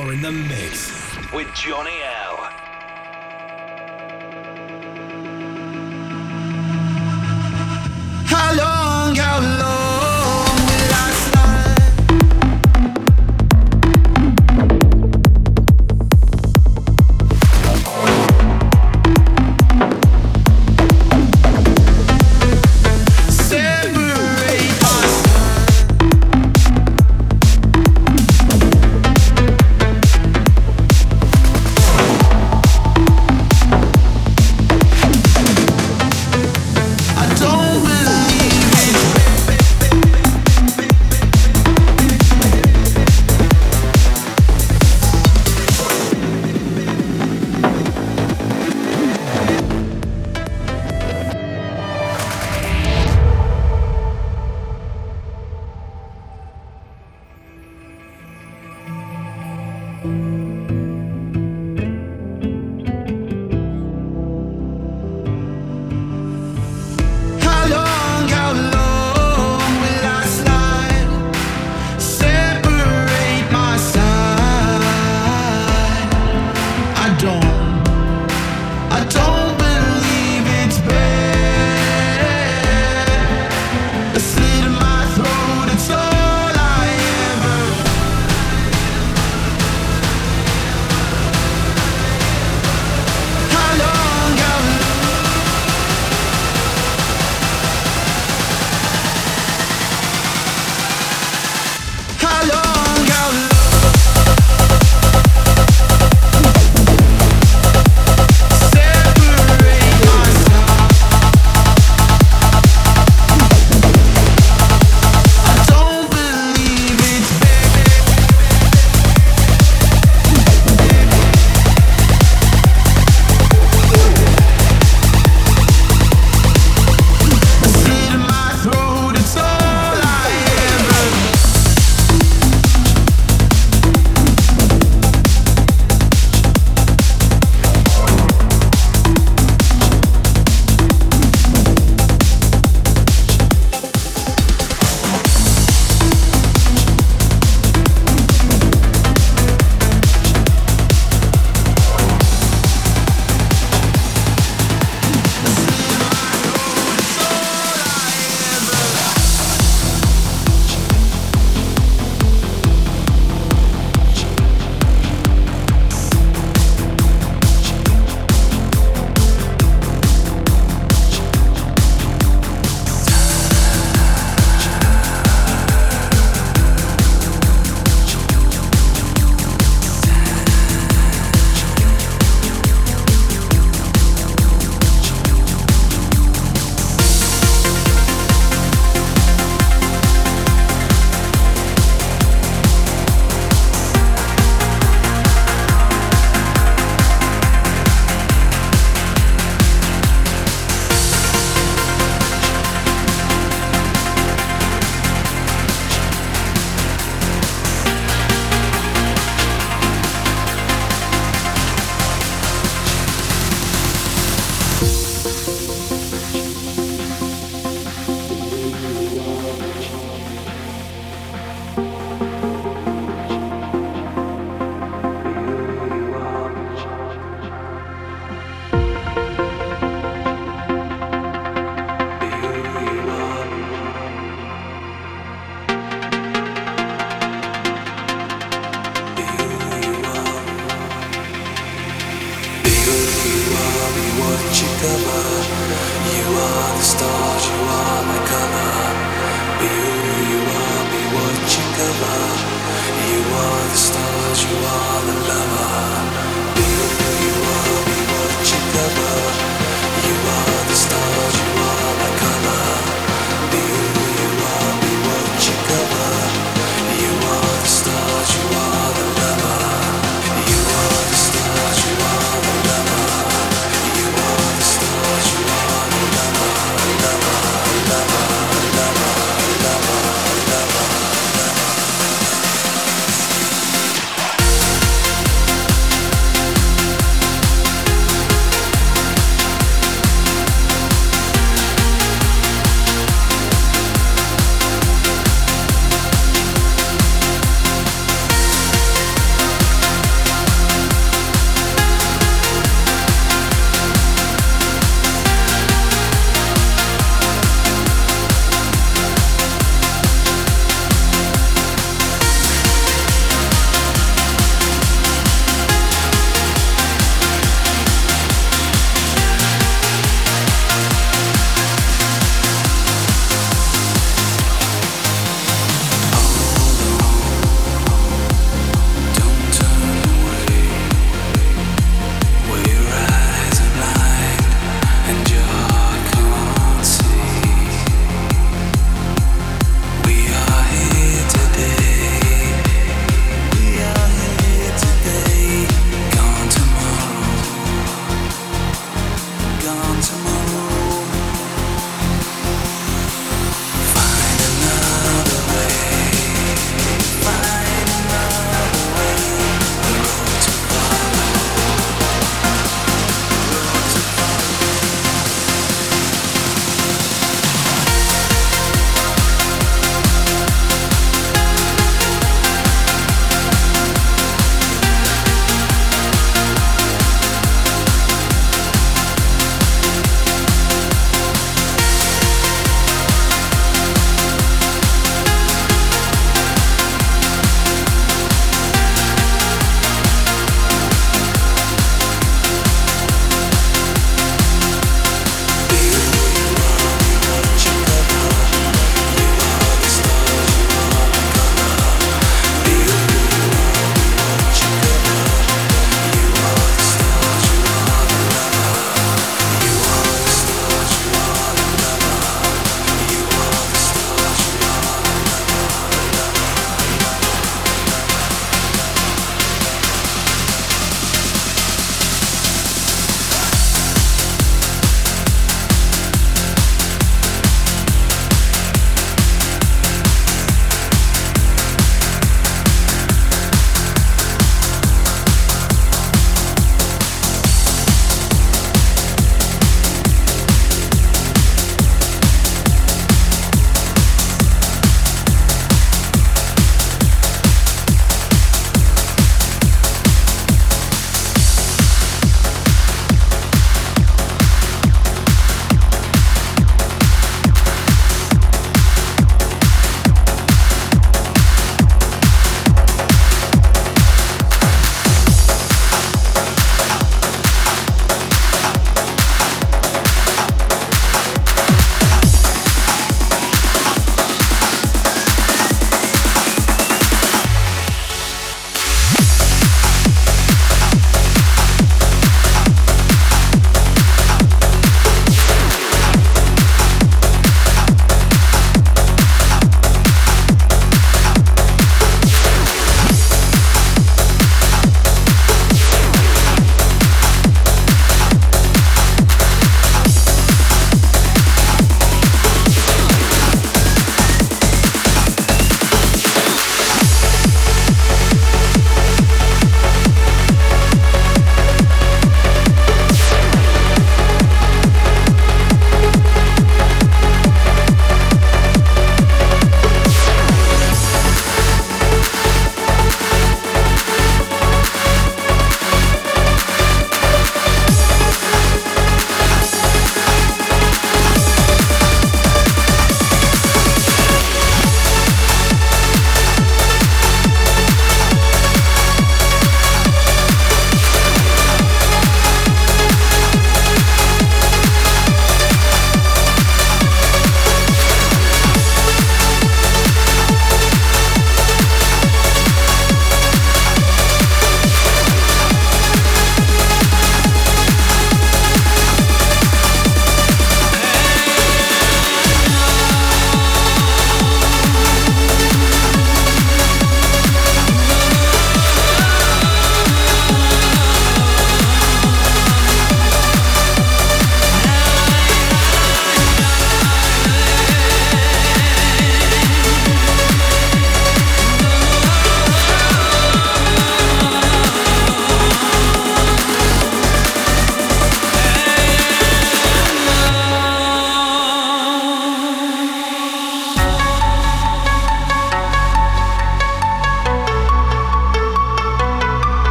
You're in the mix with Johnny M.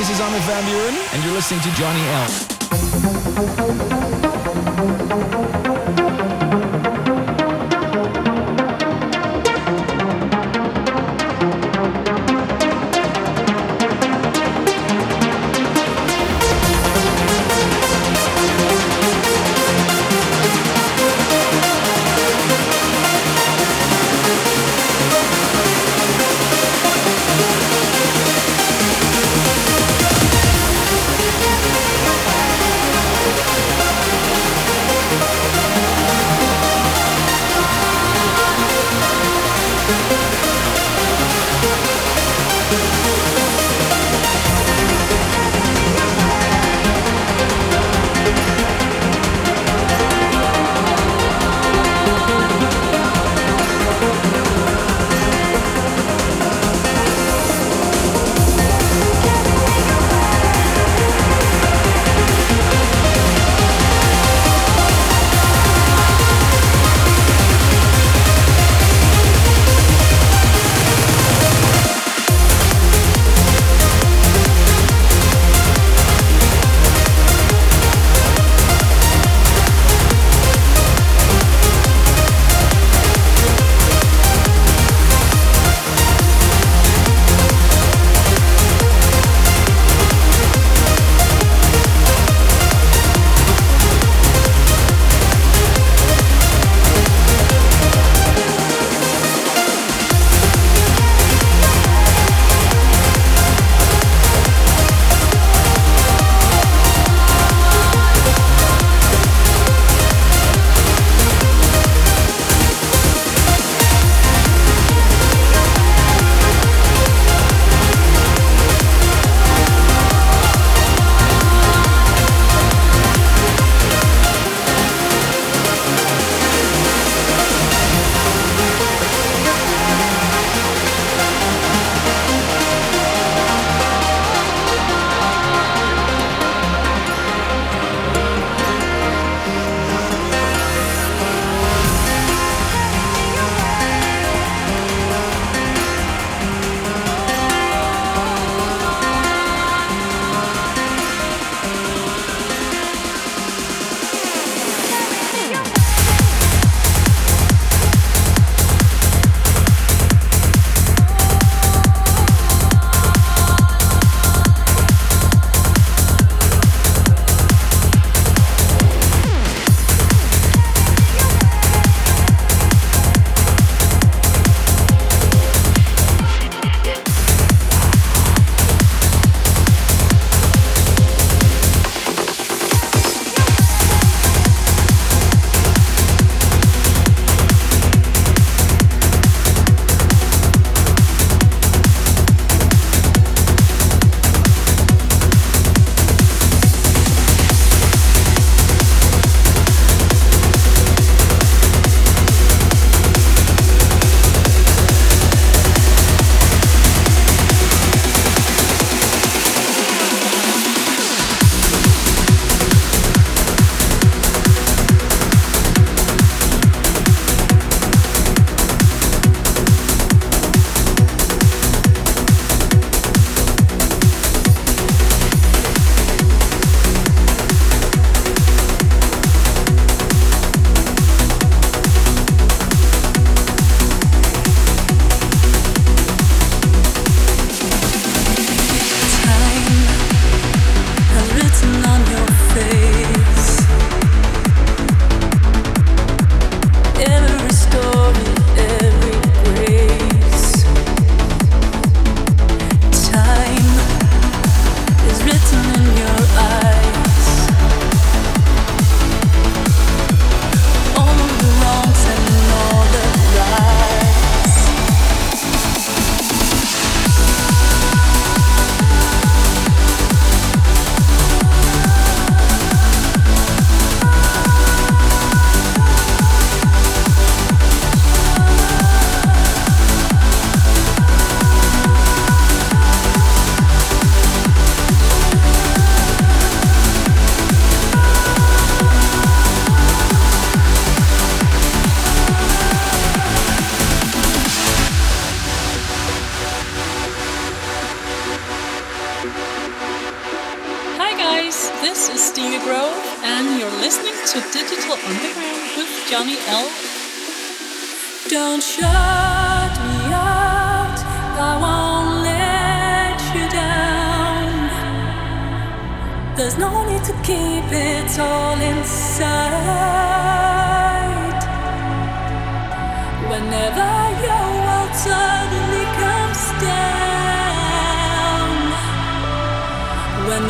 this is Armin van Buuren, and you're listening to Johnny L.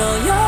when all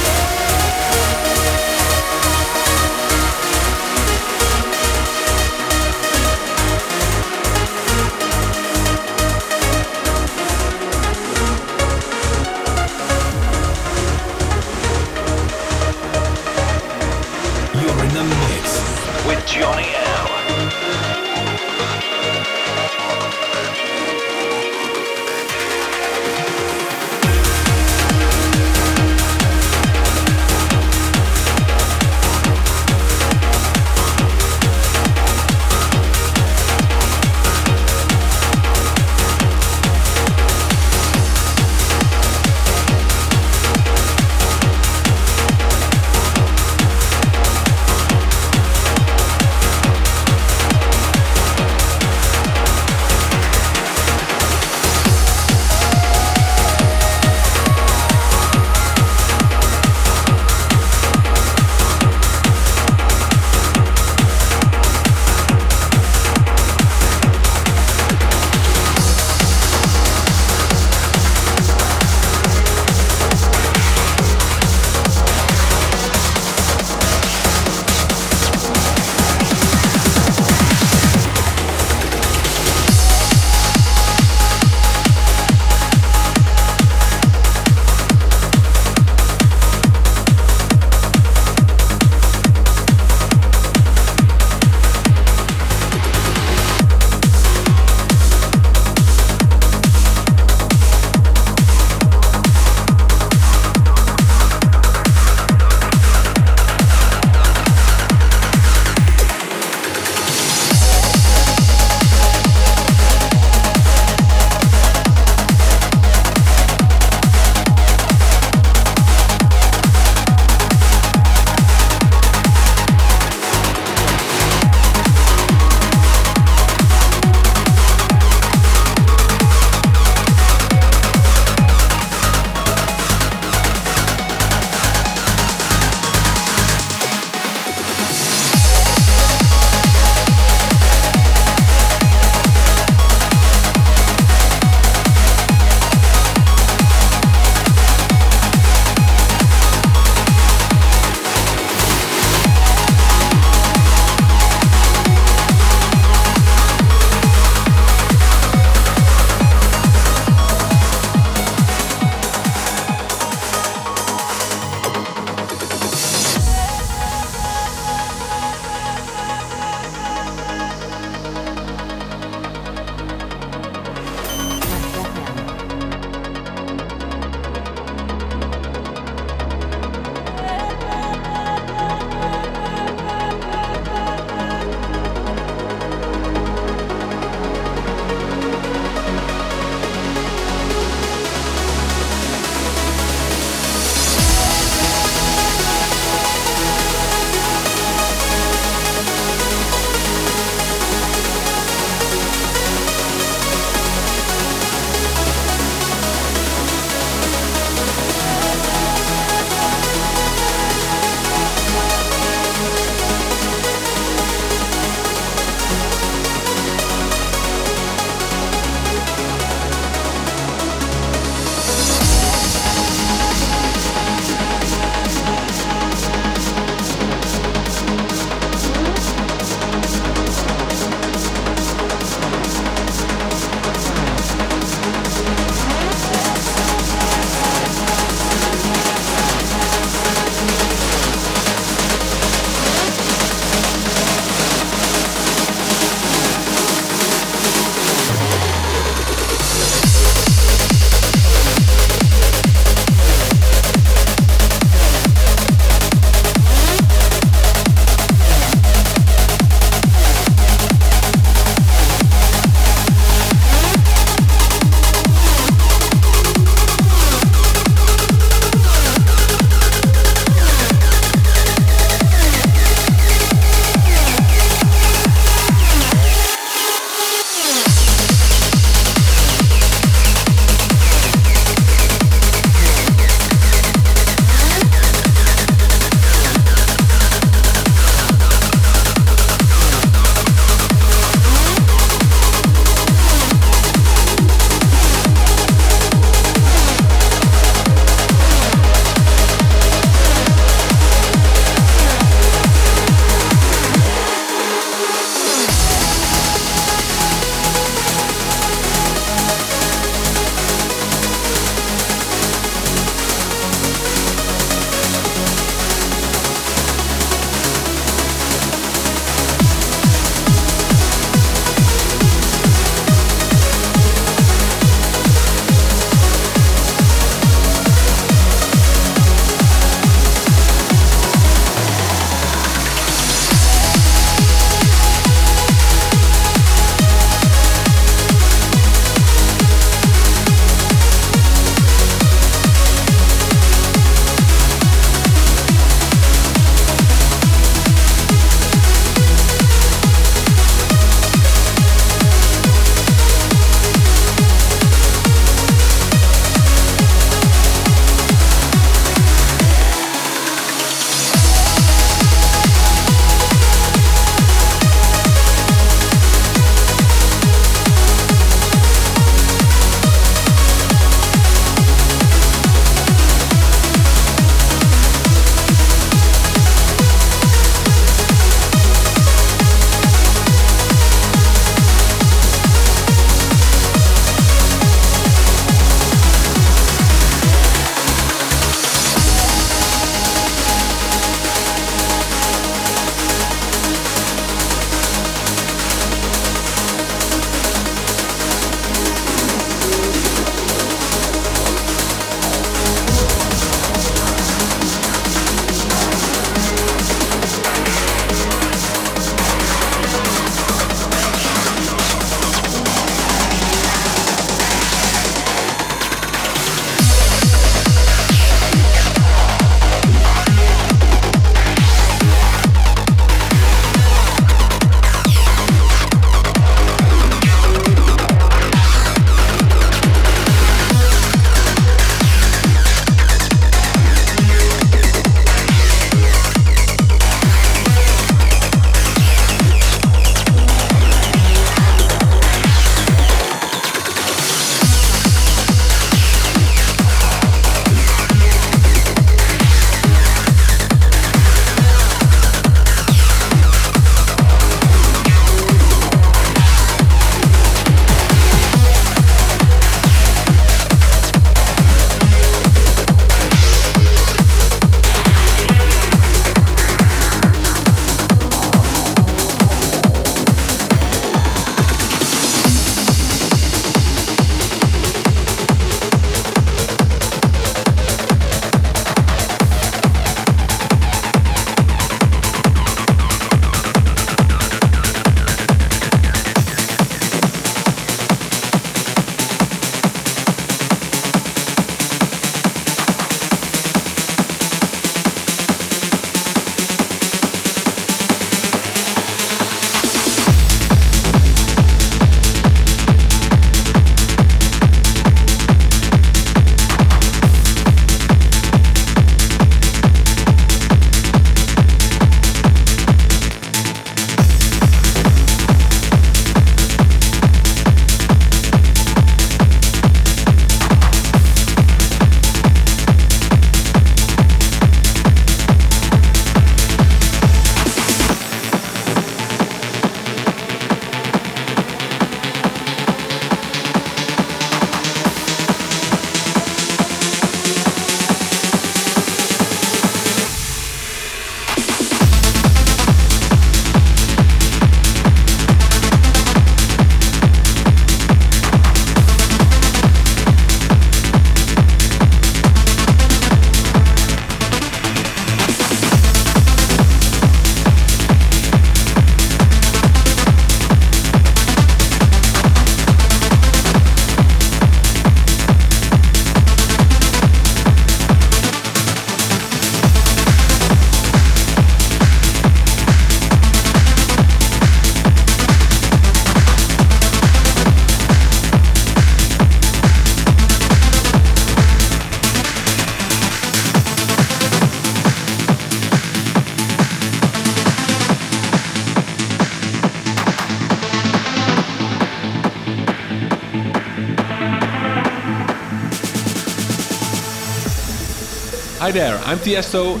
Hi there, I'm Tiesto.